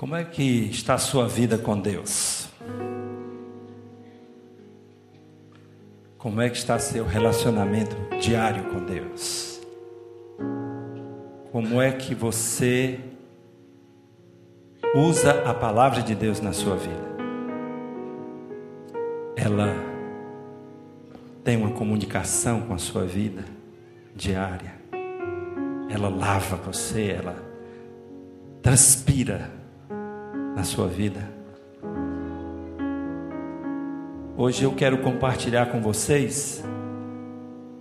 Como é que está a sua vida com Deus? Como é que está seu relacionamento diário com Deus? Como é que você usa a palavra de Deus na sua vida? Ela tem uma comunicação com a sua vida diária. Ela lava você, ela transpira na sua vida. Hoje eu quero compartilhar com vocês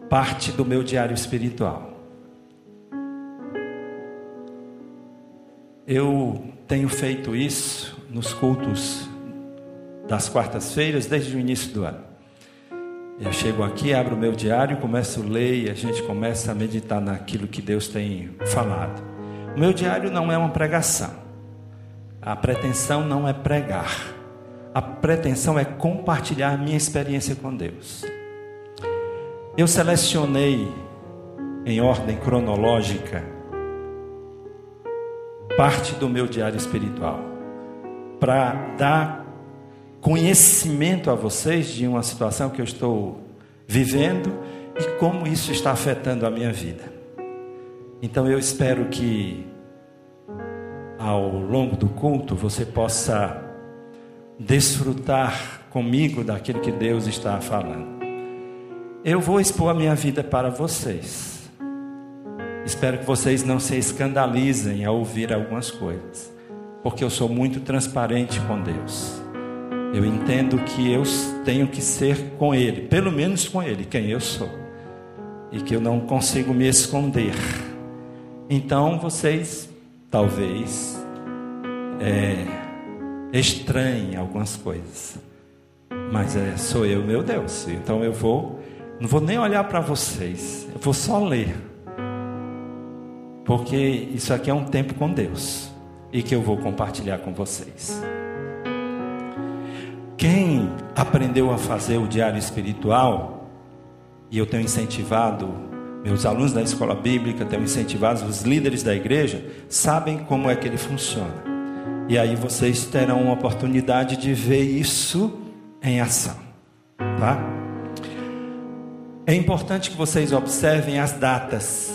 parte do meu diário espiritual. Eu tenho feito isso nos cultos das quartas-feiras desde o início do ano. Eu chego aqui, abro o meu diário, começo a ler e a gente começa a meditar naquilo que Deus tem falado. O meu diário não é uma pregação. A pretensão não é pregar. A pretensão é compartilhar minha experiência com Deus. Eu selecionei em ordem cronológica parte do meu diário espiritual para dar conhecimento a vocês de uma situação que eu estou vivendo e como isso está afetando a minha vida. Então eu espero que ao longo do culto você possa desfrutar comigo daquilo que Deus está falando. Eu vou expor a minha vida para vocês. Espero que vocês não se escandalizem ao ouvir algumas coisas, porque eu sou muito transparente com Deus. Eu entendo que eu tenho que ser com Ele, pelo menos com Ele, quem eu sou, e que eu não consigo me esconder. Então vocês talvez é, estranhem algumas coisas, mas é, sou eu, meu Deus. Então eu vou, não vou nem olhar para vocês, eu vou só ler, porque isso aqui é um tempo com Deus e que eu vou compartilhar com vocês. Quem aprendeu a fazer o diário espiritual, e eu tenho incentivado meus alunos da escola bíblica têm incentivado os líderes da igreja, sabem como é que ele funciona. E aí vocês terão uma oportunidade de ver isso em ação, tá? É importante que vocês observem as datas,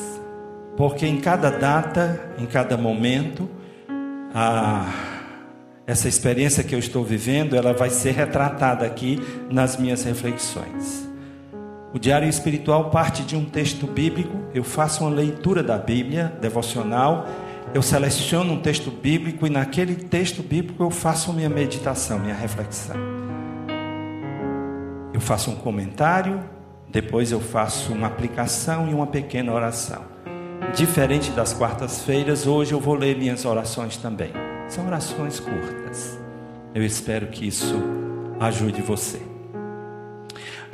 porque em cada data, em cada momento, a, essa experiência que eu estou vivendo, ela vai ser retratada aqui nas minhas reflexões. O diário espiritual parte de um texto bíblico. Eu faço uma leitura da Bíblia, devocional. Eu seleciono um texto bíblico e naquele texto bíblico eu faço minha meditação, minha reflexão. Eu faço um comentário, depois eu faço uma aplicação e uma pequena oração. Diferente das quartas-feiras, hoje eu vou ler minhas orações também. São orações curtas. Eu espero que isso ajude você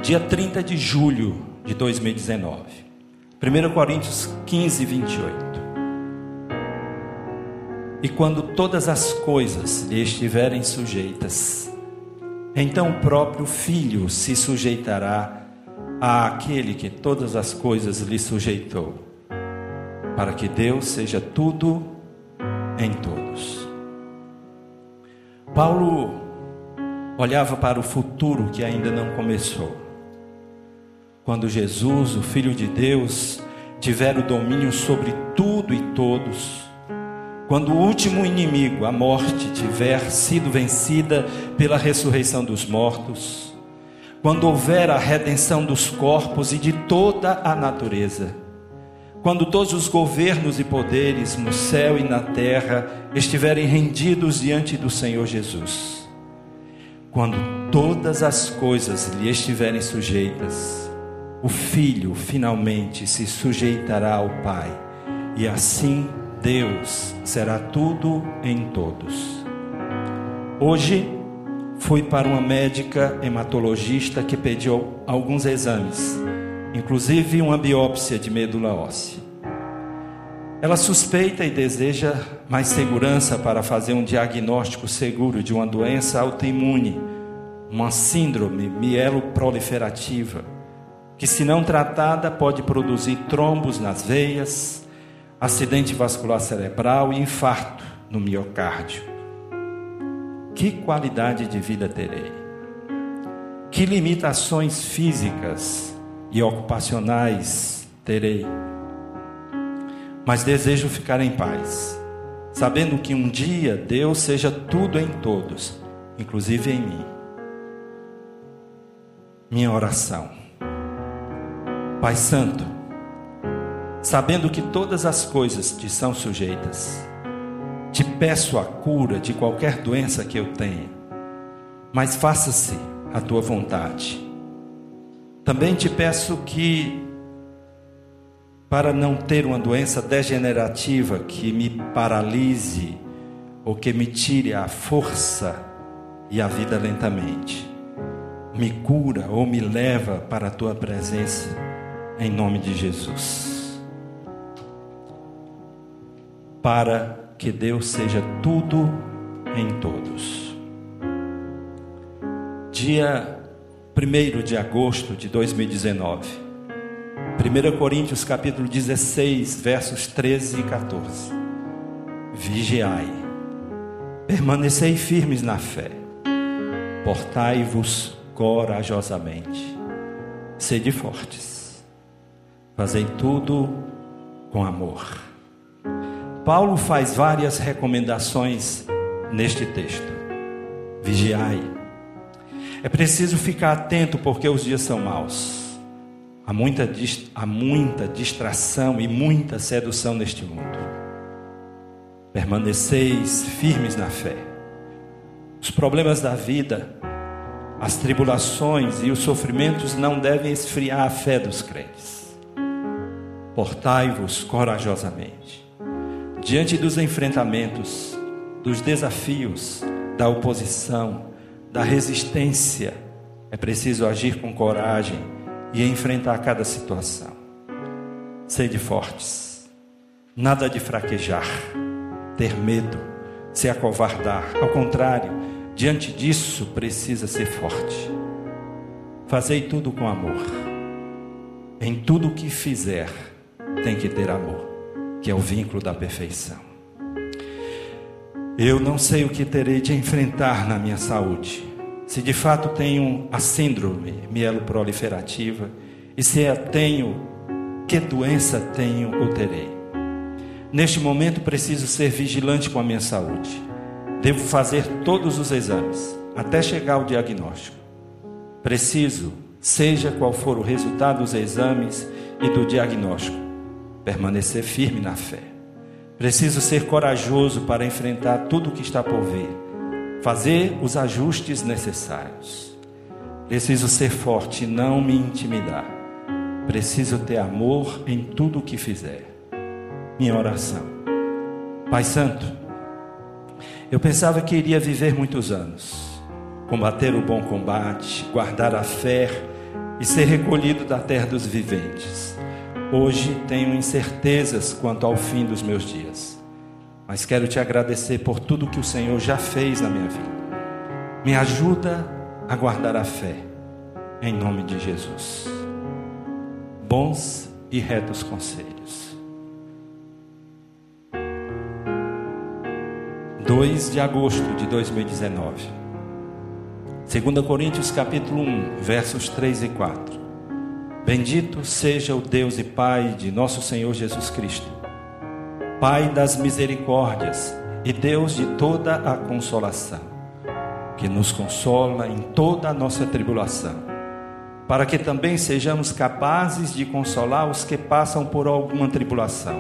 dia 30 de julho de 2019. 1 Coríntios 15, 28. E quando todas as coisas lhe estiverem sujeitas, então o próprio Filho se sujeitará àquele que todas as coisas lhe sujeitou, para que Deus seja tudo em todos. Paulo olhava para o futuro que ainda não começou quando Jesus, o Filho de Deus, tiver o domínio sobre tudo e todos, quando o último inimigo, a morte, tiver sido vencida pela ressurreição dos mortos, quando houver a redenção dos corpos e de toda a natureza, quando todos os governos e poderes no céu e na terra estiverem rendidos diante do Senhor Jesus, quando todas as coisas lhe estiverem sujeitas, o filho finalmente se sujeitará ao Pai, e assim Deus será tudo em todos. Hoje fui para uma médica hematologista que pediu alguns exames, inclusive uma biópsia de medula óssea. Ela suspeita e deseja mais segurança para fazer um diagnóstico seguro de uma doença autoimune, uma síndrome mieloproliferativa que, se não tratada, pode produzir trombos nas veias, acidente vascular cerebral e infarto no miocárdio. que qualidade de vida terei? Que limitações físicas e ocupacionais terei? Mas desejo ficar em paz, sabendo que um dia Deus seja tudo em todos, inclusive em mim. Minha oração. Pai Santo, sabendo que todas as coisas te são sujeitas, te peço a cura de qualquer doença que eu tenha, mas faça-se a tua vontade. Também te peço que, para não ter uma doença degenerativa que me paralise ou que me tire a força e a vida lentamente, me cura ou me leva para a tua presença, em nome de Jesus. Para que Deus seja tudo em todos. Dia 1 de agosto de 2019. 1 Coríntios capítulo 16, versos 13 e 14. Vigiai, permanecei firmes na fé, portai-vos corajosamente, sede fortes, fazei tudo com amor. Paulo faz várias recomendações neste texto. Vigiai. É preciso ficar atento porque os dias são maus. Há muita, há muita distração e muita sedução neste mundo. Permaneceis firmes na fé. Os problemas da vida, as tribulações e os sofrimentos não devem esfriar a fé dos crentes. Portai-vos corajosamente diante dos enfrentamentos, dos desafios, da oposição, da resistência, é preciso agir com coragem e enfrentar cada situação. Sede fortes, nada de fraquejar, ter medo, se acovardar. Ao contrário, diante disso precisa ser forte. Fazei tudo com amor. Em tudo o que fizer, tem que ter amor que é o vínculo da perfeição. Eu não sei o que terei de enfrentar na minha saúde. Se de fato tenho a síndrome mieloproliferativa e se eu tenho, que doença tenho ou terei. Neste momento preciso ser vigilante com a minha saúde. Devo fazer todos os exames até chegar ao diagnóstico. Preciso, seja qual for o resultado dos exames e do diagnóstico, permanecer firme na fé. Preciso ser corajoso para enfrentar tudo o que está por vir, fazer os ajustes necessários. Preciso ser forte e não me intimidar. Preciso ter amor em tudo o que fizer. Minha oração. Pai Santo, eu pensava que iria viver muitos anos, combater o bom combate, guardar a fé e ser recolhido da terra dos viventes. Hoje tenho incertezas quanto ao fim dos meus dias, mas quero te agradecer por tudo que o Senhor já fez na minha vida. Me ajuda a guardar a fé, em nome de Jesus. Bons e retos conselhos. 2 de agosto de 2019. 2 Coríntios capítulo 1, versos 3 e 4. Bendito seja o Deus e Pai de nosso Senhor Jesus Cristo, Pai das misericórdias e Deus de toda a consolação, que nos consola em toda a nossa tribulação, para que também sejamos capazes de consolar os que passam por alguma tribulação,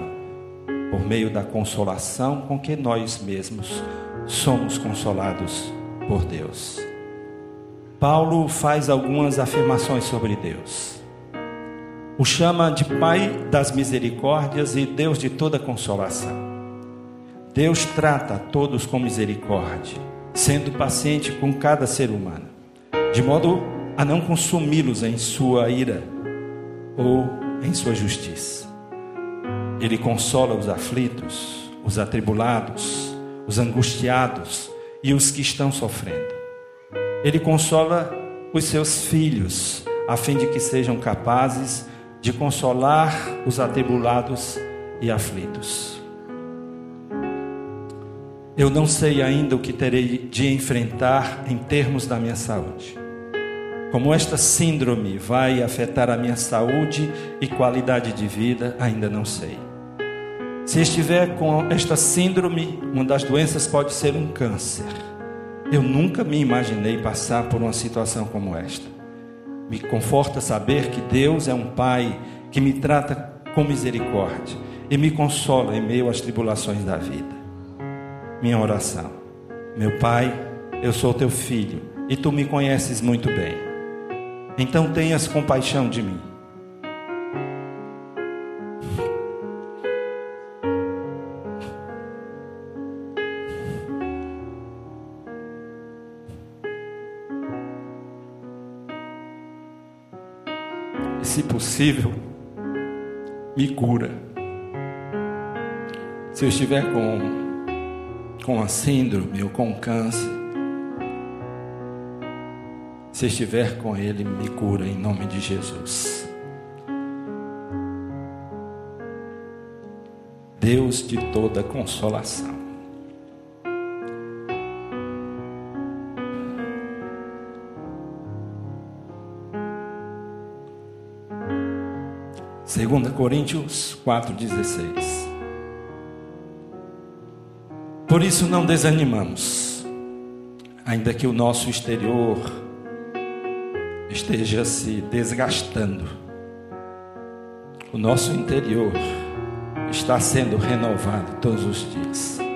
por meio da consolação com que nós mesmos somos consolados por Deus. Paulo faz algumas afirmações sobre Deus o chama de Pai das misericórdias e Deus de toda consolação. Deus trata a todos com misericórdia, sendo paciente com cada ser humano, de modo a não consumi-los em sua ira ou em sua justiça. Ele consola os aflitos, os atribulados, os angustiados e os que estão sofrendo. Ele consola os seus filhos, a fim de que sejam capazes de consolar os atribulados e aflitos. Eu não sei ainda o que terei de enfrentar em termos da minha saúde. Como esta síndrome vai afetar a minha saúde e qualidade de vida, ainda não sei. Se estiver com esta síndrome, uma das doenças pode ser um câncer. Eu nunca me imaginei passar por uma situação como esta. Me conforta saber que Deus é um Pai que me trata com misericórdia e me consola em meio às tribulações da vida. Minha oração, meu Pai, eu sou teu filho e tu me conheces muito bem. Então tenhas compaixão de mim. Possível, me cura. Se eu estiver com, com a síndrome ou com câncer, se estiver com ele, me cura em nome de Jesus. Deus de toda consolação. Segunda Coríntios 4:16. Por isso não desanimamos, ainda que o nosso exterior esteja se desgastando. O nosso interior está sendo renovado todos os dias.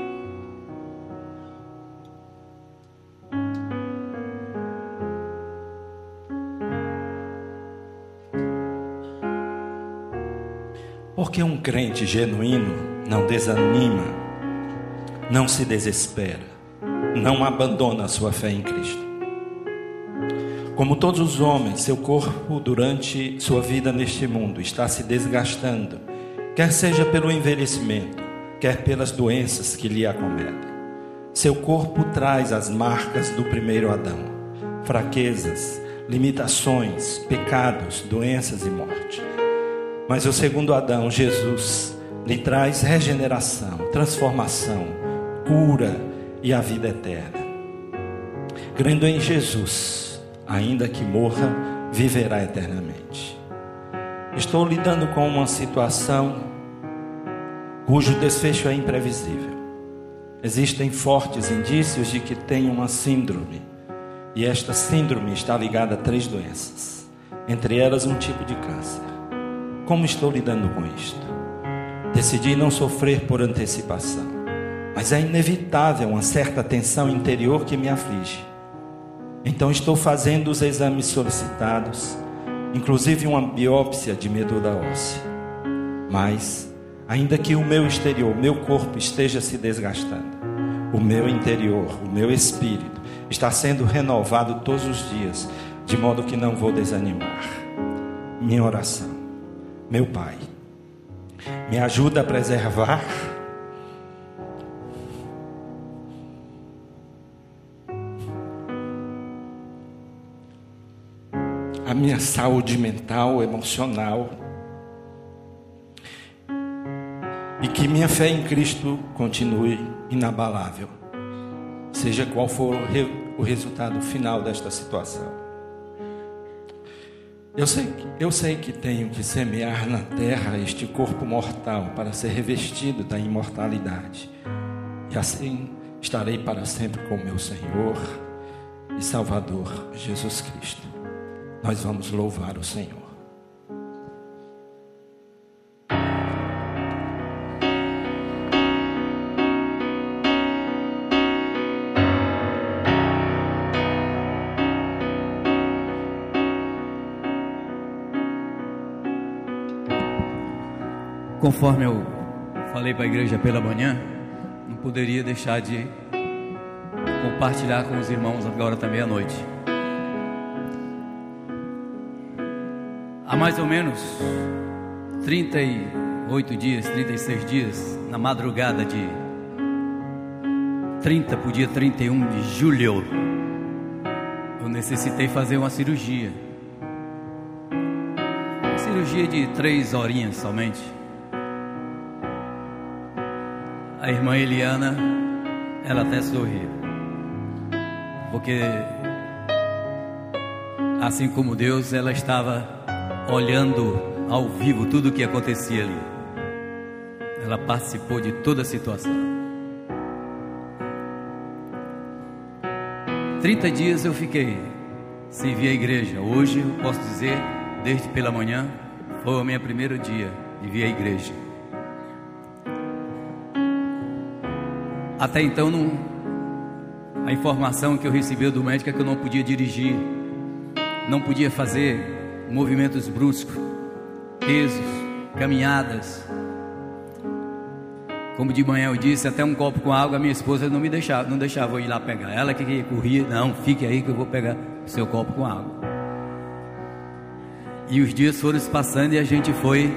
Porque um crente genuíno não desanima, não se desespera, não abandona a sua fé em Cristo. Como todos os homens, seu corpo durante sua vida neste mundo está se desgastando, quer seja pelo envelhecimento, quer pelas doenças que lhe acometem. Seu corpo traz as marcas do primeiro Adão: fraquezas, limitações, pecados, doenças e morte. Mas o segundo Adão, Jesus, lhe traz regeneração, transformação, cura e a vida eterna. Crendo em Jesus, ainda que morra, viverá eternamente. Estou lidando com uma situação cujo desfecho é imprevisível. Existem fortes indícios de que tenho uma síndrome, e esta síndrome está ligada a três doenças, entre elas um tipo de câncer. Como estou lidando com isto? Decidi não sofrer por antecipação, mas é inevitável uma certa tensão interior que me aflige. Então estou fazendo os exames solicitados, inclusive uma biópsia de medula óssea. Mas, ainda que o meu exterior, meu corpo esteja se desgastando, o meu interior, o meu espírito está sendo renovado todos os dias, de modo que não vou desanimar. Minha oração, meu Pai, me ajuda a preservar a minha saúde mental, emocional. E que minha fé em Cristo continue inabalável, seja qual for o, re, o resultado final desta situação. Eu sei, eu sei que tenho que semear na terra este corpo mortal para ser revestido da imortalidade, e assim estarei para sempre com meu Senhor e Salvador Jesus Cristo nós vamos louvar o Senhor. Conforme eu falei para a igreja pela manhã, não poderia deixar de compartilhar com os irmãos agora também à noite. Há mais ou menos 38 dias, 36 dias, na madrugada de 30 para o dia 31 de julho, eu necessitei fazer uma cirurgia. Uma cirurgia de três horinhas somente. A irmã Eliana ela até sorriu. Porque, assim como Deus, ela estava olhando ao vivo tudo o que acontecia ali. Ela participou de toda a situação. 30 dias eu fiquei sem vir à igreja. Hoje eu posso dizer, desde pela manhã, foi o meu primeiro dia de vir à igreja. Até então, não, a informação que eu recebi do médico é que eu não podia dirigir, não podia fazer movimentos bruscos, pesos, caminhadas. Como de manhã eu disse, até um copo com água, minha esposa não me deixava, não deixava eu ir lá pegar. Ela que corria, não, fique aí que eu vou pegar seu copo com água. E os dias foram se passando e a gente foi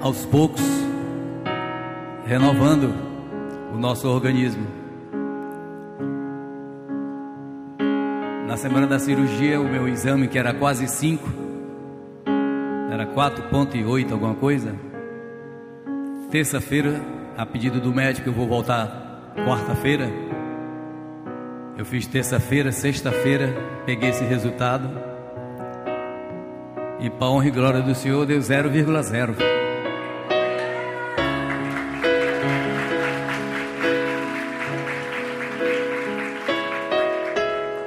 aos poucos renovando o nosso organismo. Na semana da cirurgia, o meu exame, que era quase 5, era 4,8 alguma coisa. Terça-feira, a pedido do médico, eu vou voltar quarta-feira. Eu fiz terça-feira, sexta-feira, peguei esse resultado. E para honra e glória do Senhor, deu 0,0.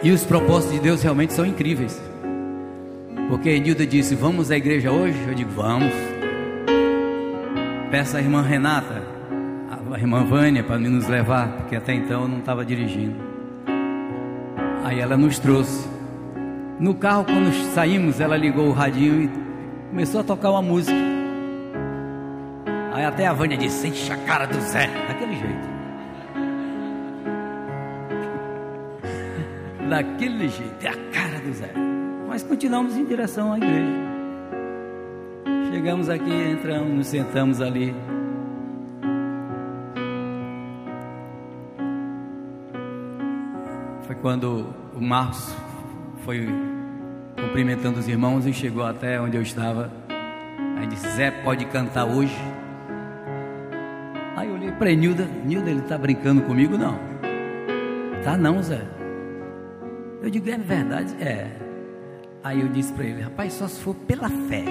E os propósitos de Deus realmente são incríveis. Porque Nilda disse: Vamos à igreja hoje? Eu digo: Vamos. Peça à irmã Renata, a irmã Vânia, para nos levar, porque até então eu não estava dirigindo. Aí ela nos trouxe. No carro, quando saímos, ela ligou o radinho e começou a tocar uma música. Aí até a Vânia disse: Enche a cara do Zé, daquele jeito. Daquele jeito, é a cara do Zé. Mas continuamos em direção à igreja. Chegamos aqui, entramos, nos sentamos ali. Foi quando o Marcos foi cumprimentando os irmãos e chegou até onde eu estava. Aí disse: Zé, pode cantar hoje? Aí eu olhei para Nilda: Nilda, ele está brincando comigo? Não. Tá não, Zé. Eu digo, é verdade? É. Aí eu disse para ele, rapaz, só se for pela fé.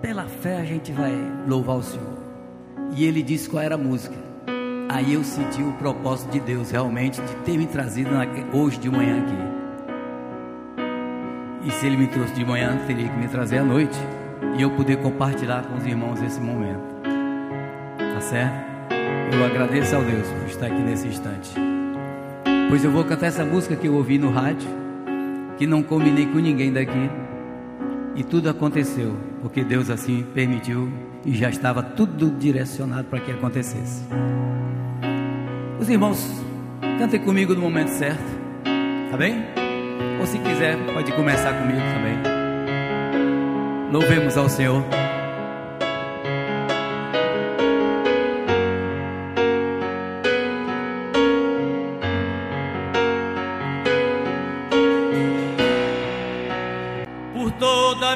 Pela fé a gente vai louvar o Senhor. E ele disse qual era a música. Aí eu senti o propósito de Deus realmente de ter me trazido hoje de manhã aqui. E se ele me trouxe de manhã, teria que me trazer à noite. E eu poder compartilhar com os irmãos esse momento. Tá certo? Eu agradeço ao Deus por estar aqui nesse instante. Pois eu vou cantar essa música que eu ouvi no rádio, que não combinei com ninguém daqui. E tudo aconteceu, porque Deus assim permitiu e já estava tudo direcionado para que acontecesse. Os irmãos, cantem comigo no momento certo, tá bem? Ou se quiser, pode começar comigo também. Louvemos ao Senhor.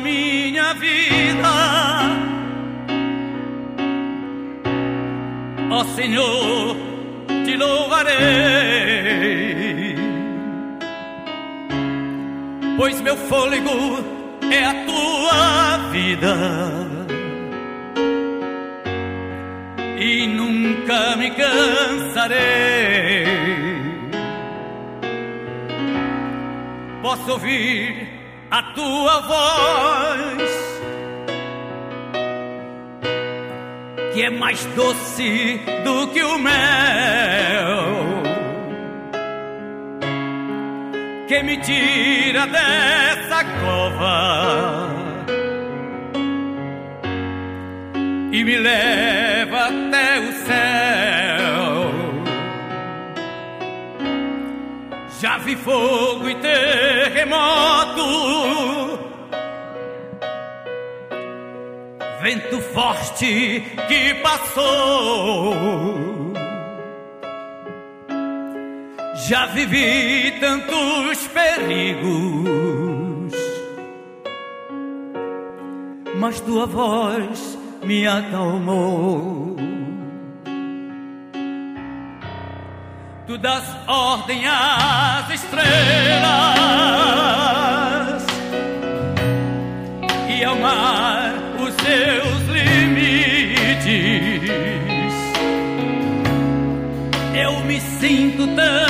Minha vida. Ó oh, Senhor, te louvarei, pois meu fôlego é a tua vida. E nunca me cansarei. Posso ouvir tua voz, que é mais doce do que o mel, que me tira dessa cova e me leva até o céu. Já vi fogo e terremoto, vento forte que passou. Já vivi tantos perigos, mas tua voz me acalmou. tu das ordem às estrelas sinto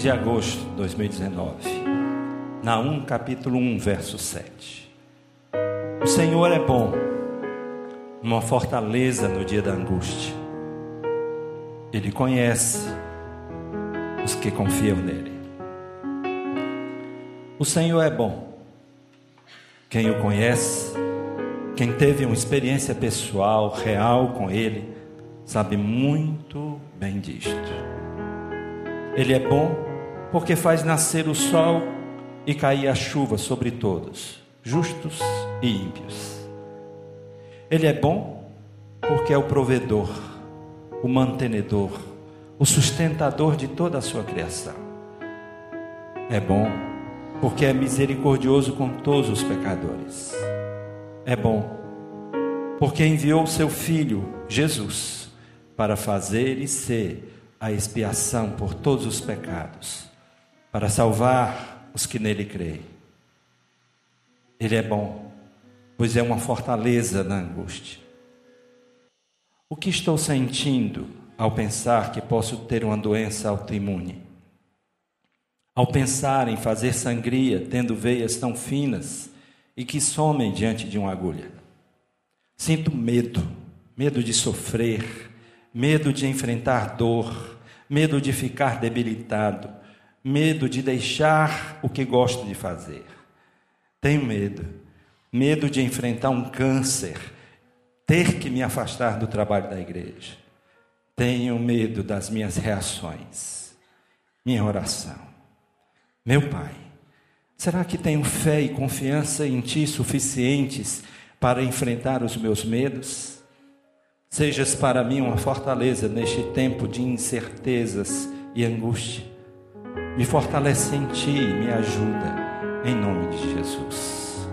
3 de agosto de 2019, Naum capítulo 1, verso 7. O Senhor é bom, uma fortaleza no dia da angústia. Ele conhece os que confiam nele. O Senhor é bom. Quem o conhece, quem teve uma experiência pessoal, real com ele, sabe muito bem disto. Ele é bom porque faz nascer o sol e cair a chuva sobre todos, justos e ímpios. Ele é bom porque é o provedor, o mantenedor, o sustentador de toda a sua criação. É bom porque é misericordioso com todos os pecadores. É bom porque enviou seu filho, Jesus, para fazer e ser a expiação por todos os pecados, para salvar os que nele creem. Ele é bom, pois é uma fortaleza na angústia. O que estou sentindo ao pensar que posso ter uma doença autoimune? Ao pensar em fazer sangria tendo veias tão finas e que somem diante de uma agulha? Sinto medo, medo de sofrer, medo de enfrentar dor, medo de ficar debilitado, medo de deixar o que gosto de fazer. Tenho medo, medo de enfrentar um câncer, ter que me afastar do trabalho da igreja. Tenho medo das minhas reações. Minha oração. Meu Pai, será que tenho fé e confiança em Ti suficientes para enfrentar os meus medos? Sejas para mim uma fortaleza neste tempo de incertezas e angústia. Me fortalece em ti e me ajuda, em nome de Jesus.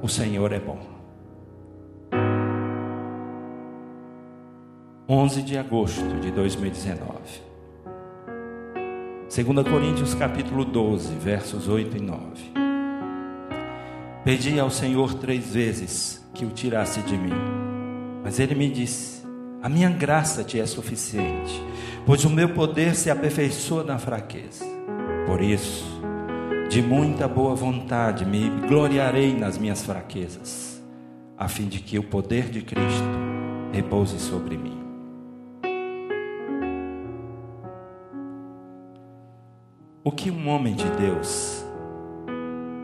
O Senhor é bom. 11 de agosto de 2019. 2 Coríntios capítulo 12, versos 8 e 9. Pedi ao Senhor três vezes que o tirasse de mim, mas ele me disse: A minha graça te é suficiente, pois o meu poder se aperfeiçoa na fraqueza. Por isso, de muita boa vontade me gloriarei nas minhas fraquezas, a fim de que o poder de Cristo repouse sobre mim. O que um homem de Deus,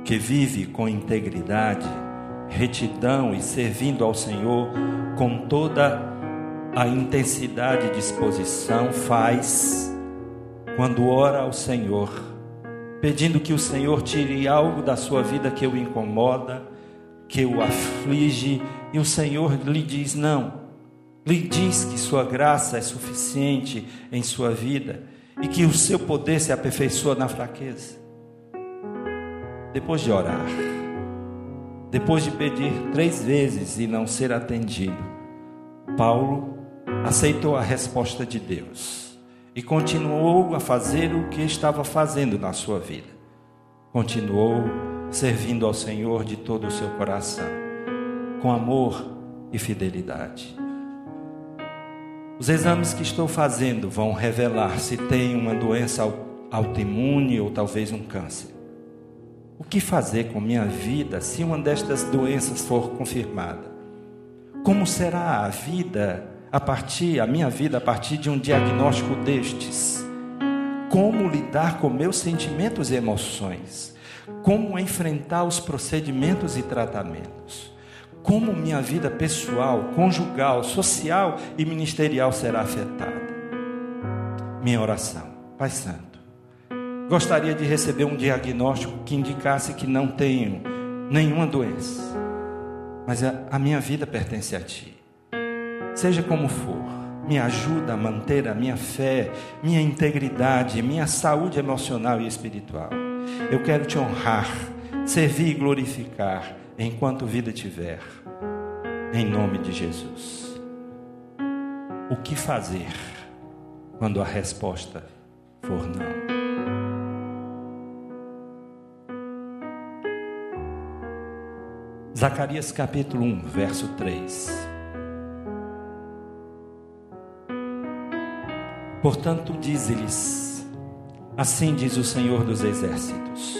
que vive com integridade, retidão e servindo ao Senhor com toda a intensidade e disposição, faz quando ora ao Senhor, pedindo que o Senhor tire algo da sua vida que o incomoda, que o aflige, e o Senhor lhe diz: não, lhe diz que sua graça é suficiente em sua vida e que o seu poder se aperfeiçoa na fraqueza. Depois de orar, depois de pedir três vezes e não ser atendido, Paulo aceitou a resposta de Deus e continuou a fazer o que estava fazendo na sua vida. Continuou servindo ao Senhor de todo o seu coração, com amor e fidelidade. Os exames que estou fazendo vão revelar se tem uma doença autoimune ou talvez um câncer. O que fazer com minha vida se uma destas doenças for confirmada? Como será a vida a partir, a minha vida a partir de um diagnóstico destes? Como lidar com meus sentimentos e emoções? Como enfrentar os procedimentos e tratamentos? como minha vida pessoal, conjugal, social e ministerial será afetada. Minha oração, Pai Santo, gostaria de receber um diagnóstico que indicasse que não tenho nenhuma doença, mas a, minha vida pertence a Ti. Seja como for, me ajuda a manter a minha fé, minha integridade, minha saúde emocional e espiritual. Eu quero te honrar, servir e glorificar enquanto vida tiver, em nome de Jesus. O que fazer quando a resposta for não? Zacarias capítulo 1, verso 3. Portanto, diz-lhes: Assim diz o Senhor dos Exércitos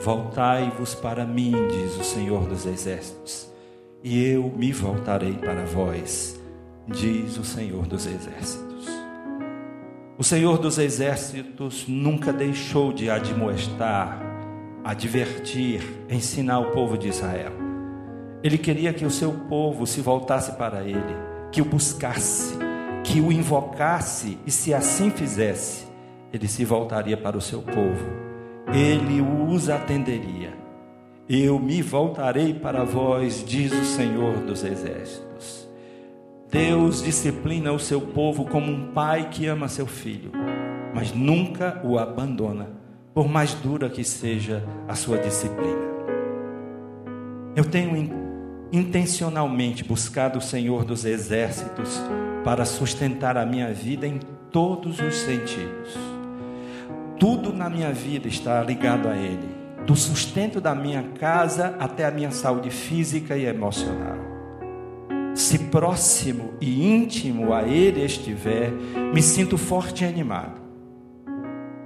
Voltai-vos para mim, diz o Senhor dos Exércitos, e eu me voltarei para vós, diz o Senhor dos Exércitos. O Senhor dos Exércitos nunca deixou de admoestar, advertir, ensinar o povo de Israel. Ele queria que o seu povo se voltasse para ele, que o buscasse, que o invocasse, e se assim fizesse, ele se voltaria para o seu povo ele os atenderia. Eu me voltarei para vós, diz o Senhor dos Exércitos. Deus disciplina o seu povo como um pai que ama seu filho, mas nunca o abandona, por mais dura que seja a sua disciplina. Eu tenho intencionalmente buscado o Senhor dos Exércitos para sustentar a minha vida em todos os sentidos tudo na minha vida está ligado a Ele, do sustento da minha casa até a minha saúde física e emocional. Se próximo e íntimo a Ele estiver, me sinto forte e animado.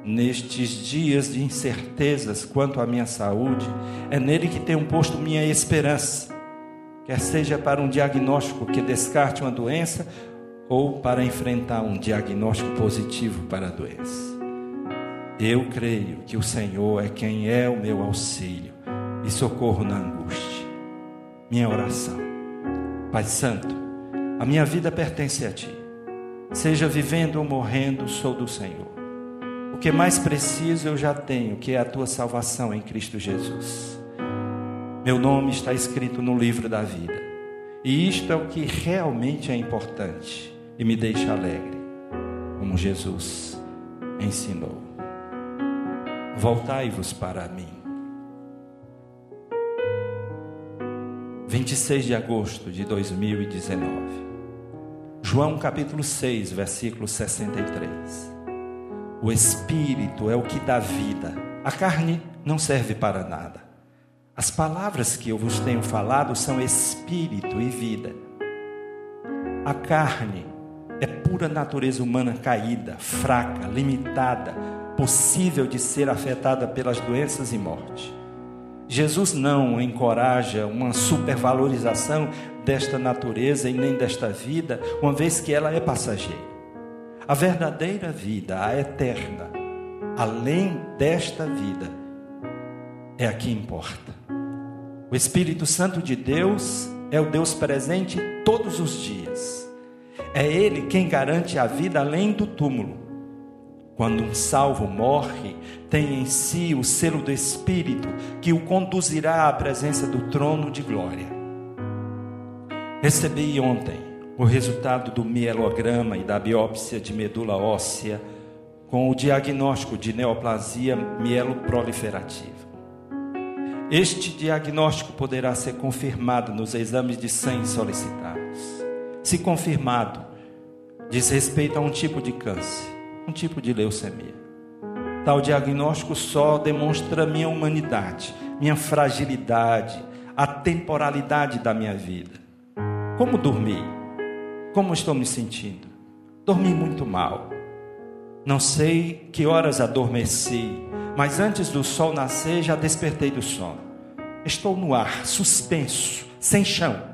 Nestes dias de incertezas quanto à minha saúde, é nele que tenho posto minha esperança, quer seja para um diagnóstico que descarte uma doença ou para enfrentar um diagnóstico positivo para a doença. Eu creio que o Senhor é quem é o meu auxílio e socorro na angústia. Minha oração. Pai Santo, a minha vida pertence a Ti. Seja vivendo ou morrendo, sou do Senhor. O que mais preciso eu já tenho, que é a Tua salvação em Cristo Jesus. Meu nome está escrito no livro da vida. E isto é o que realmente é importante e me deixa alegre, como Jesus ensinou. Voltai-vos para mim. 26 de agosto de 2019. João capítulo 6, versículo 63. O espírito é o que dá vida. A carne não serve para nada. As palavras que eu vos tenho falado são espírito e vida. A carne é pura natureza humana caída, fraca, limitada, possível de ser afetada pelas doenças e morte. Jesus não encoraja uma supervalorização desta natureza e nem desta vida, uma vez que ela é passageira. A verdadeira vida, a eterna, além desta vida, é a que importa. O Espírito Santo de Deus é o Deus presente todos os dias. É Ele quem garante a vida além do túmulo. Quando um salvo morre, tem em si o selo do Espírito que o conduzirá à presença do trono de glória. Recebi ontem o resultado do mielograma e da biópsia de medula óssea com o diagnóstico de neoplasia mieloproliferativa. Este diagnóstico poderá ser confirmado nos exames de sangue solicitados. Se confirmado, diz respeito a um tipo de câncer um tipo de leucemia. Tal diagnóstico só demonstra minha humanidade, minha fragilidade, a temporalidade da minha vida. Como dormi? Como estou me sentindo? Dormi muito mal. Não sei que horas adormeci, mas antes do sol nascer já despertei do sono. Estou no ar, suspenso, sem chão.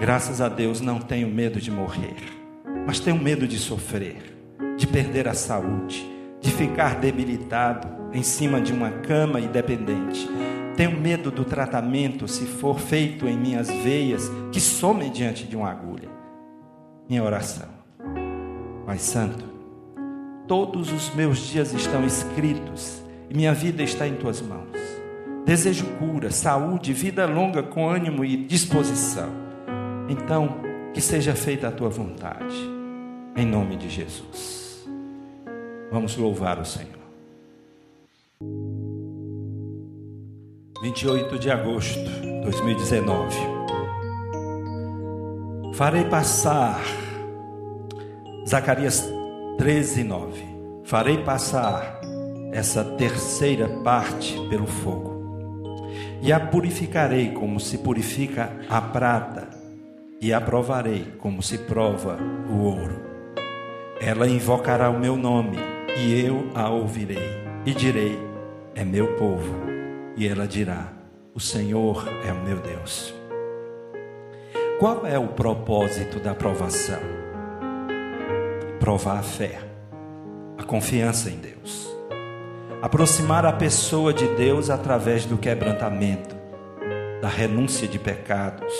Graças a Deus não tenho medo de morrer mas tenho medo de sofrer, de perder a saúde, de ficar debilitado em cima de uma cama e dependente. Tenho medo do tratamento se for feito em minhas veias, que somem diante de uma agulha. Minha oração. Pai Santo, todos os meus dias estão escritos e minha vida está em tuas mãos. Desejo cura, saúde, vida longa com ânimo e disposição. Então, que seja feita a tua vontade em nome de Jesus. Vamos louvar o Senhor. 28 de agosto de 2019. Farei passar Zacarias 13, 9. Farei passar essa terceira parte pelo fogo, e a purificarei como se purifica a prata, e a provarei como se prova o ouro. Ela invocará o meu nome e eu a ouvirei. E direi: É meu povo. E ela dirá: O Senhor é o meu Deus. Qual é o propósito da provação? Provar a fé, a confiança em Deus. Aproximar a pessoa de Deus através do quebrantamento, da renúncia de pecados,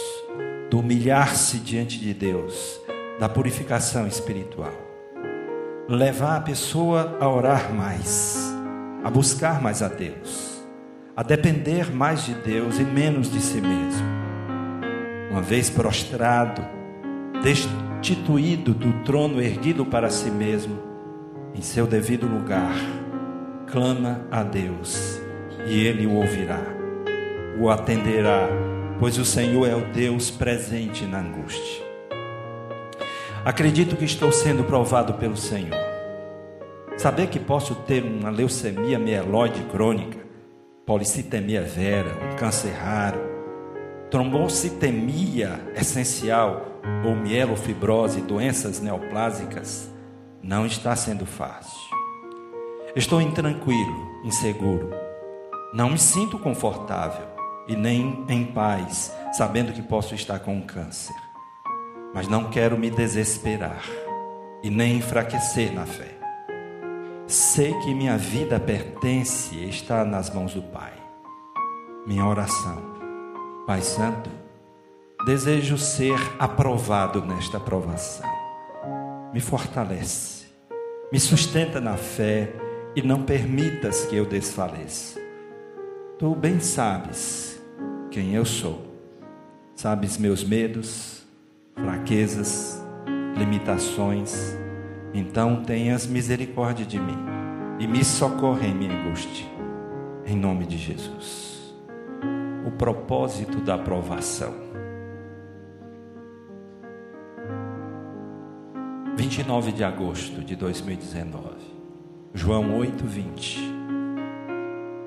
do humilhar-se diante de Deus, da purificação espiritual levar a pessoa a orar mais, a buscar mais a Deus, a depender mais de Deus e menos de si mesmo. Uma vez prostrado, destituído do trono erguido para si mesmo, em seu devido lugar, clama a Deus e ele o ouvirá, o atenderá, pois o Senhor é o Deus presente na angústia. Acredito que estou sendo provado pelo Senhor. Saber que posso ter uma leucemia mieloide crônica, policitemia vera, um câncer raro, trombocitemia essencial ou mielofibrose, doenças neoplásicas, não está sendo fácil. Estou intranquilo, inseguro. Não me sinto confortável e nem em paz, sabendo que posso estar com um câncer mas não quero me desesperar e nem enfraquecer na fé. Sei que minha vida pertence e está nas mãos do Pai. Minha oração, Pai Santo, desejo ser aprovado nesta aprovação. Me fortalece, me sustenta na fé e não permitas que eu desfaleça. Tu bem sabes quem eu sou sabes meus medos, fraquezas, limitações. Então tenhas misericórdia de mim e me socorre em minha angústia. Em nome de Jesus. O propósito da aprovação. 29 de agosto de 2019. João 8, 20.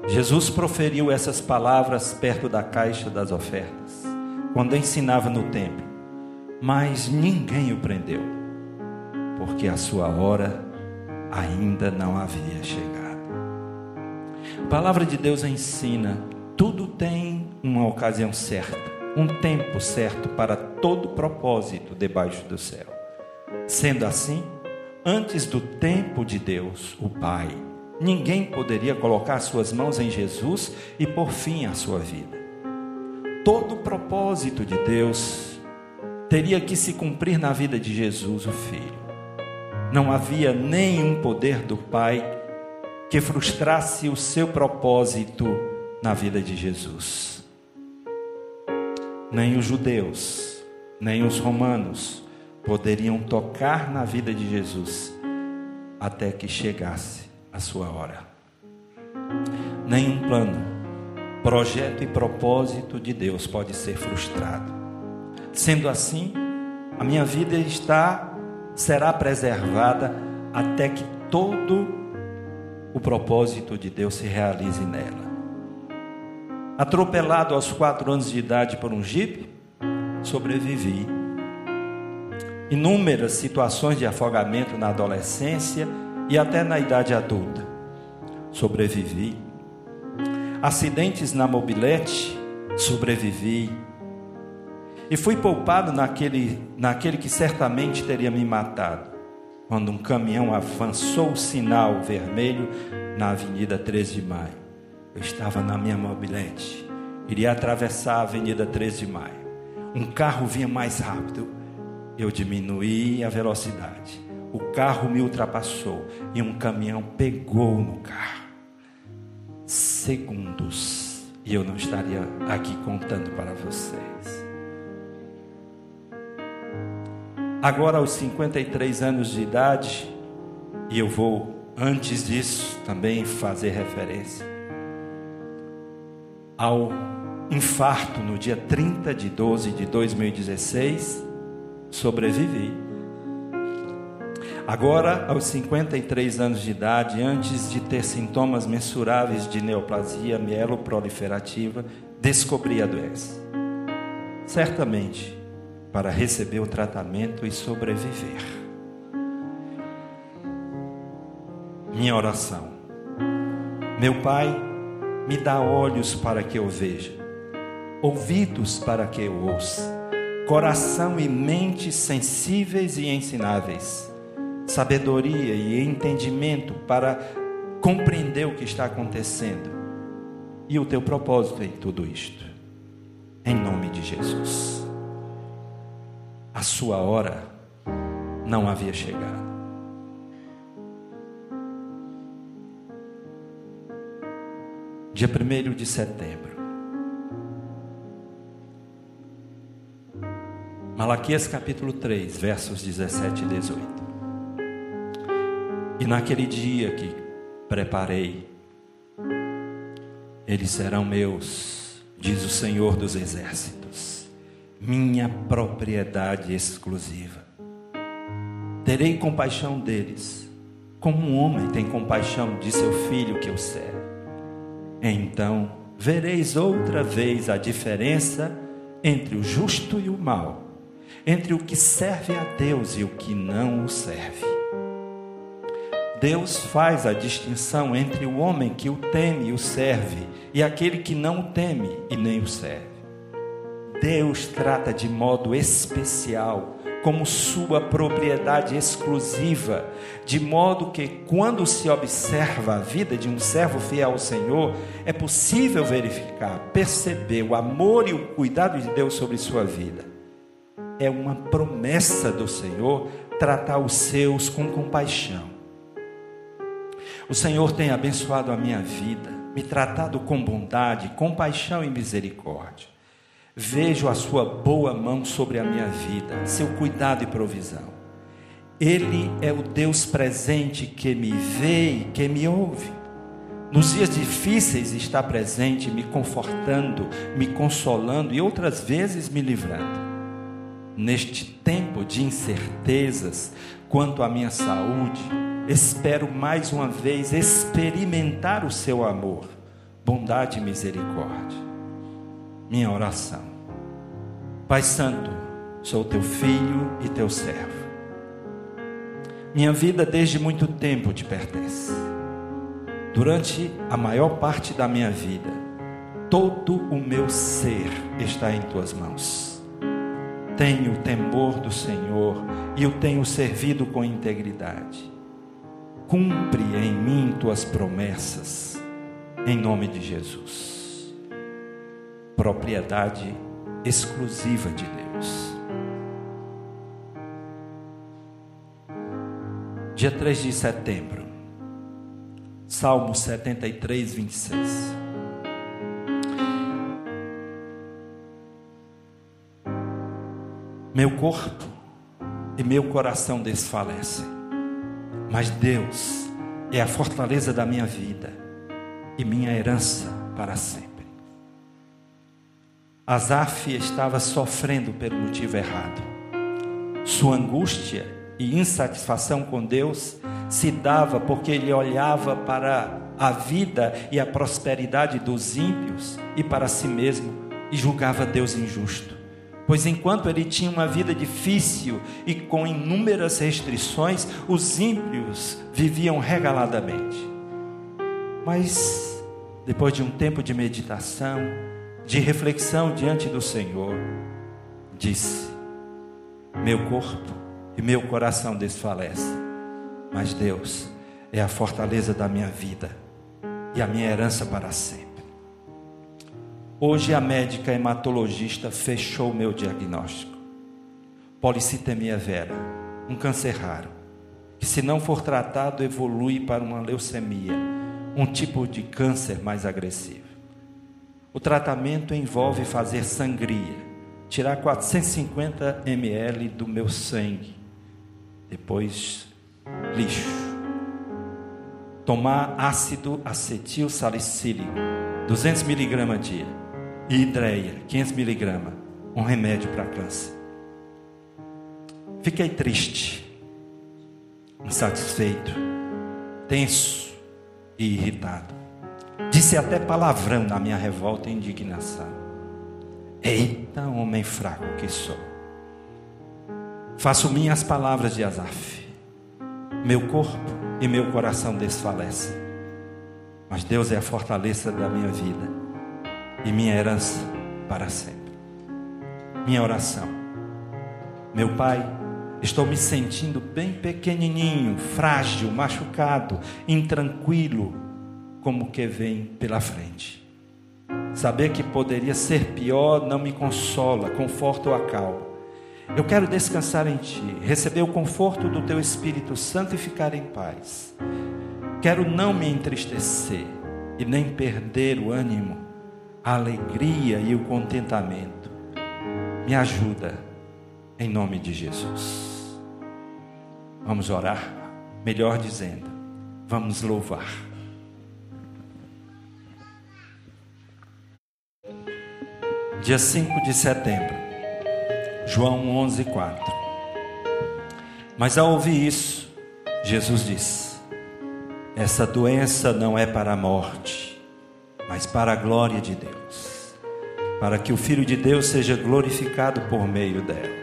Jesus proferiu essas palavras perto da caixa das ofertas, quando ensinava no templo, mas ninguém o prendeu, porque a sua hora ainda não havia chegado. A palavra de Deus ensina: tudo tem uma ocasião certa, um tempo certo para todo propósito debaixo do céu. Sendo assim, antes do tempo de Deus, o Pai, ninguém poderia colocar suas mãos em Jesus e pôr fim à sua vida. Todo o propósito de Deus teria que se cumprir na vida de Jesus, o Filho. Não havia nenhum poder do Pai que frustrasse o seu propósito na vida de Jesus. Nem os judeus, nem os romanos poderiam tocar na vida de Jesus até que chegasse a sua hora. Nenhum plano, projeto e propósito de Deus pode ser frustrado. Sendo assim, a minha vida está será preservada até que todo o propósito de Deus se realize nela. Atropelado aos quatro anos de idade por um jipe, sobrevivi. Inúmeras situações de afogamento na adolescência e até na idade adulta. Sobrevivi. Acidentes na mobilete, sobrevivi. E fui poupado naquele, naquele que certamente teria me matado, quando um caminhão avançou o sinal vermelho na Avenida 13 de Maio. Eu estava na minha mobilete, iria atravessar a Avenida 13 de Maio. Um carro vinha mais rápido, eu diminuí a velocidade o carro me ultrapassou e um caminhão pegou no carro. Segundos, e eu não estaria aqui contando para vocês. Agora, aos 53 anos de idade, e eu vou, antes disso, também fazer referência ao infarto no dia 30 de 12 de 2016, sobrevivi Agora, aos 53 anos de idade, antes de ter sintomas mensuráveis de neoplasia mieloproliferativa, descobri a doença. Certamente, para receber o tratamento e sobreviver. Minha oração. Meu Pai, me dá olhos para que eu veja, ouvidos para que eu ouça, coração e mente sensíveis e ensináveis sabedoria e entendimento para compreender o que está acontecendo e o teu propósito em tudo isto. Em nome de Jesus. A sua hora não havia chegado. Dia 1 de setembro. Malaquias capítulo 3, versos 17 e 18. E naquele dia que preparei, eles serão meus, diz o Senhor dos Exércitos, minha propriedade exclusiva. Terei compaixão deles, como um homem tem compaixão de seu filho que o serve. Então vereis outra vez a diferença entre o justo e o mal, entre o que serve a Deus e o que não o serve. Deus faz a distinção entre o homem que o teme e o serve e aquele que não o teme e nem o serve. Deus trata de modo especial, como sua propriedade exclusiva, de modo que, quando se observa a vida de um servo fiel ao Senhor, é possível verificar, perceber o amor e o cuidado de Deus sobre sua vida. É uma promessa do Senhor tratar os seus com compaixão o Senhor tem abençoado a minha vida, me tratado com bondade, compaixão e misericórdia. Vejo a sua boa mão sobre a minha vida, seu cuidado e provisão. Ele é o Deus presente que me vê e que me ouve. Nos dias difíceis está presente, me confortando, me consolando e outras vezes me livrando. Neste tempo de incertezas quanto à minha saúde, espero mais uma vez experimentar o seu amor, bondade e misericórdia. Minha oração. Pai Santo, sou teu filho e teu servo. Minha vida desde muito tempo te pertence. Durante a maior parte da minha vida, todo o meu ser está em tuas mãos. Tenho o temor do Senhor e o tenho servido com integridade. Cumpre em mim tuas promessas, em nome de Jesus. Propriedade exclusiva de Deus. dia 3 de setembro, Salmo 73, 26. Meu corpo e meu coração desfalecem, mas Deus é a fortaleza da minha vida e minha herança para sempre. Asaf estava sofrendo pelo motivo errado. Sua angústia e insatisfação com Deus se dava porque ele olhava para a vida e a prosperidade dos ímpios e para si mesmo e julgava Deus injusto. Pois enquanto ele tinha uma vida difícil e com inúmeras restrições, os ímpios viviam regaladamente. Mas depois de um tempo de meditação, de reflexão diante do Senhor, disse: Meu corpo e meu coração desfalece. Mas Deus é a fortaleza da minha vida e a minha herança para sempre. Hoje a médica hematologista fechou meu diagnóstico. Policitemia vera, um câncer raro, que se não for tratado evolui para uma leucemia, um tipo de câncer mais agressivo. O tratamento envolve fazer sangria, tirar 450 ml do meu sangue depois lixo. Tomar ácido acetil salicílico, 200 miligramas dia, e hidreia, 500 miligramas, um remédio para câncer. Fiquei triste, insatisfeito, tenso e irritado. Disse até palavrão na minha revolta e indignação. Eita, homem fraco que sou. Faço minhas palavras de Asaf. Meu corpo e meu coração desfalecem. Mas Deus é a fortaleza da minha vida e minha herança para sempre. Minha oração. Meu Pai, estou me sentindo bem pequenininho, frágil, machucado, intranquilo, como que vem pela frente. Saber que poderia ser pior não me consola, conforta ou acalma. Eu quero descansar em Ti, receber o conforto do Teu Espírito Santo e ficar em paz. Quero não me entristecer e nem perder o ânimo, a alegria e o contentamento. Me ajuda, em nome de Jesus. Vamos orar, melhor dizendo, vamos louvar. Dia 5 de setembro João 11, 4. Mas ao ouvir isso, Jesus disse: Essa doença não é para a morte, mas para a glória de Deus, para que o Filho de Deus seja glorificado por meio dela.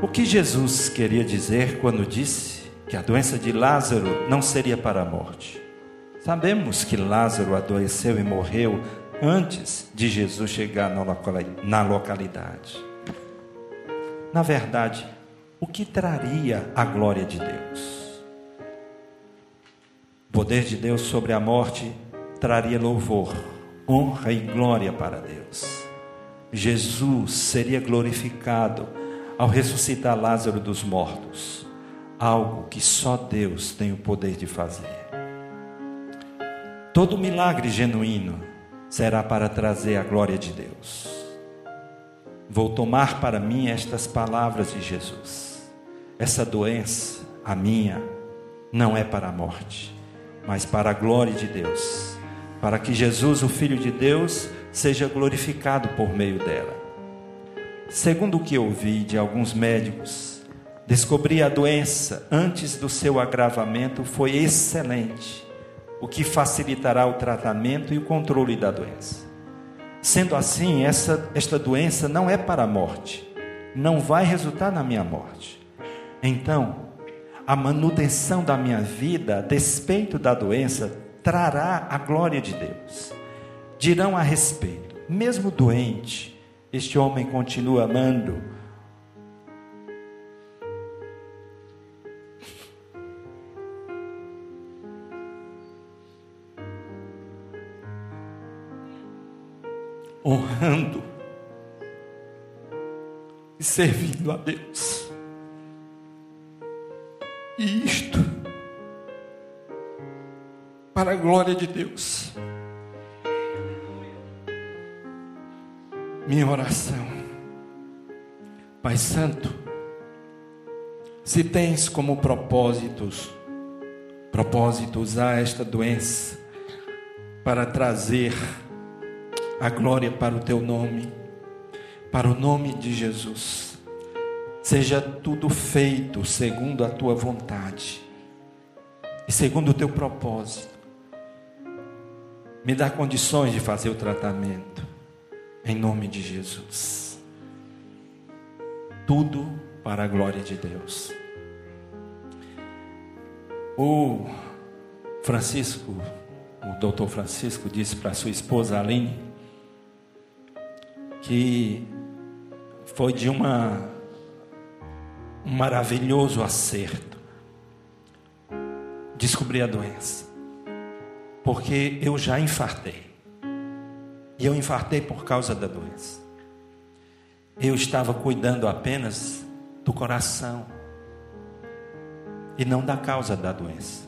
O que Jesus queria dizer quando disse que a doença de Lázaro não seria para a morte? Sabemos que Lázaro adoeceu e morreu antes de Jesus chegar na localidade. Na verdade, o que traria a glória de Deus? O poder de Deus sobre a morte traria louvor, honra e glória para Deus. Jesus seria glorificado ao ressuscitar Lázaro dos mortos, algo que só Deus tem o poder de fazer. Todo milagre genuíno será para trazer a glória de Deus. Vou tomar para mim estas palavras de Jesus. Essa doença, a minha, não é para a morte, mas para a glória de Deus, para que Jesus, o Filho de Deus, seja glorificado por meio dela. Segundo o que ouvi de alguns médicos, descobrir a doença antes do seu agravamento foi excelente, o que facilitará o tratamento e o controle da doença. Sendo assim, essa, esta doença não é para a morte, não vai resultar na minha morte. Então, a manutenção da minha vida, a despeito da doença, trará a glória de Deus. Dirão a respeito, mesmo doente, este homem continua amando honrando e servindo a Deus. E isto para a glória de Deus. Minha oração, Pai Santo, se tens como propósitos, propósito usar esta doença para trazer a glória para o teu nome, para o nome de Jesus. Seja tudo feito segundo a tua vontade e segundo o teu propósito. Me dá condições de fazer o tratamento, em nome de Jesus. Tudo para a glória de Deus. O Francisco, o doutor Francisco, disse para sua esposa Aline que foi de uma um maravilhoso acerto descobrir a doença. Porque eu já infartei. E eu infartei por causa da doença. Eu estava cuidando apenas do coração e não da causa da doença.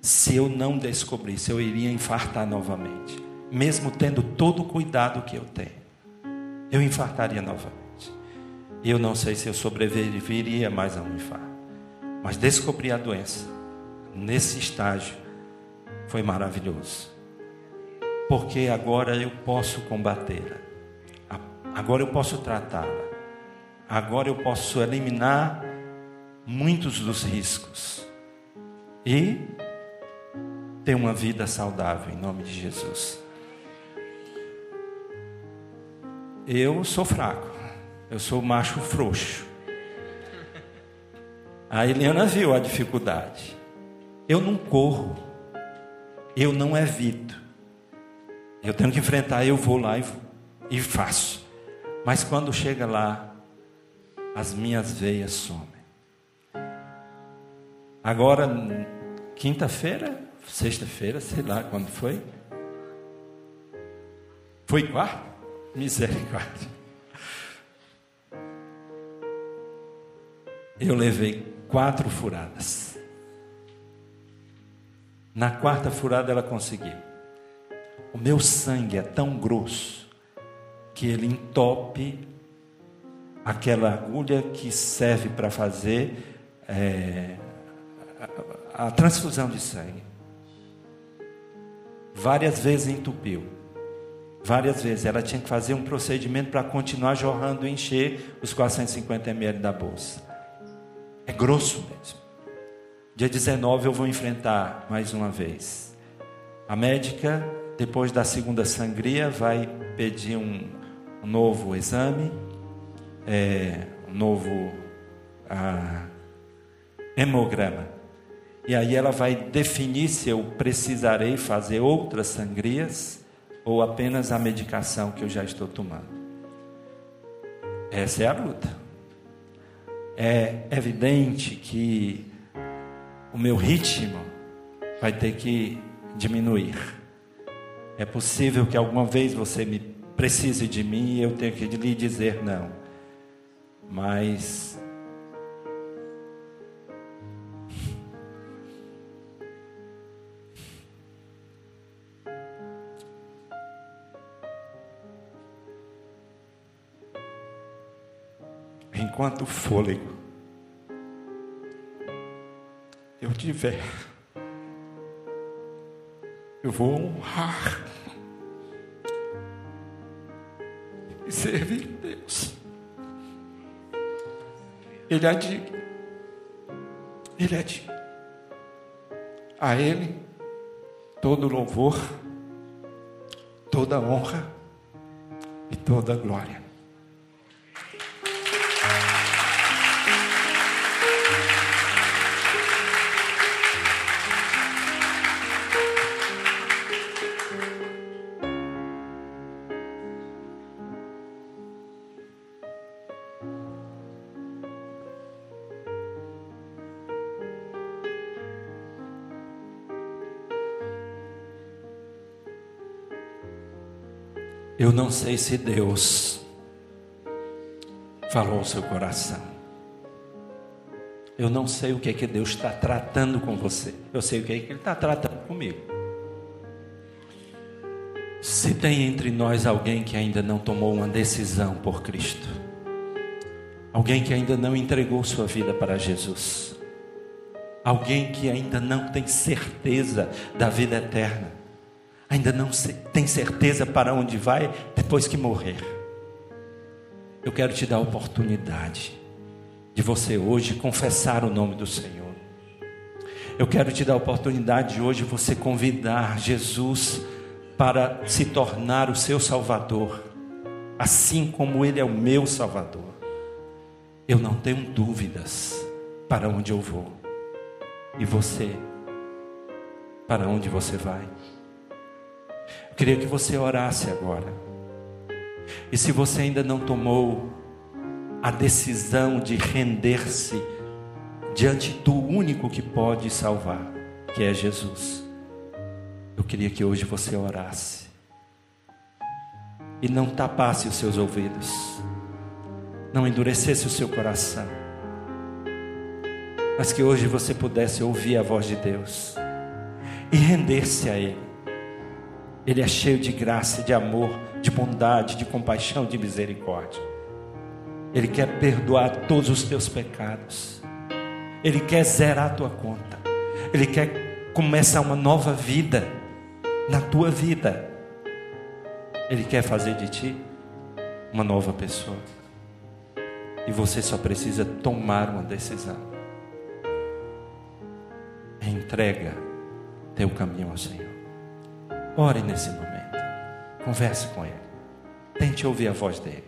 Se eu não descobrisse, eu iria infartar novamente mesmo tendo todo o cuidado que eu tenho, eu infartaria novamente. E eu não sei se eu sobreviveria mais a um infarto. Mas descobrir a doença nesse estágio foi maravilhoso. Porque agora eu posso combatê-la. Agora eu posso tratá-la. Agora eu posso eliminar muitos dos riscos. E ter uma vida saudável em nome de Jesus. Eu sou fraco. Eu sou macho frouxo. A Eliana viu a dificuldade. Eu não corro. Eu não evito. Eu tenho que enfrentar, eu vou lá e, e faço. Mas quando chega lá, as minhas veias somem. Agora, quinta-feira, sexta-feira, sei lá quando foi. Foi quarta? Misericórdia. Eu levei quatro furadas. Na quarta furada ela conseguiu. O meu sangue é tão grosso que ele entope aquela agulha que serve para fazer é, a, a transfusão de sangue. Várias vezes entupiu várias vezes. Ela tinha que fazer um procedimento para continuar jorrando e encher os 450 ml da bolsa. É grosso mesmo. Dia 19 eu vou enfrentar mais uma vez. A médica, depois da segunda sangria, vai pedir um, um novo exame, é, um novo ah, hemograma. E aí ela vai definir se eu precisarei fazer outras sangrias ou apenas a medicação que eu já estou tomando. Essa é a luta. É evidente que o meu ritmo vai ter que diminuir. É possível que alguma vez você me precise de mim e eu tenha que lhe dizer não. Mas enquanto fôlego tiver, eu vou honrar e servir Deus. Ele é digno. Ele é digno. A Ele todo louvor, toda honra e toda glória. Não sei se Deus falou ao seu coração. Eu não sei o que é que Deus está tratando com você. Eu sei o que é que Ele está tratando comigo. Se tem entre nós alguém que ainda não tomou uma decisão por Cristo, alguém que ainda não entregou sua vida para Jesus, alguém que ainda não tem certeza da vida eterna, ainda não tem certeza para onde vai depois que morrer. Eu quero te dar a oportunidade de você hoje confessar o nome do Senhor. Eu quero te dar a oportunidade de hoje você convidar Jesus para se tornar o seu Salvador, assim como Ele é o meu Salvador. Eu não tenho dúvidas para onde eu vou. E você, para onde você vai? Queria que você orasse agora. E se você ainda não tomou a decisão de render-se diante do único que pode salvar, que é Jesus, eu queria que hoje você orasse e não tapasse os seus ouvidos, não endurecesse o seu coração, mas que hoje você pudesse ouvir a voz de Deus e render-se a Ele. Ele é cheio de graça, de amor, de bondade, de compaixão, de misericórdia. Ele quer perdoar todos os teus pecados. Ele quer zerar a tua conta. Ele quer começar uma nova vida na tua vida. Ele quer fazer de ti uma nova pessoa. E você só precisa tomar uma decisão. Entrega teu caminho ao Senhor. Ore nesse momento. Converse com Ele. Tente ouvir a voz dele.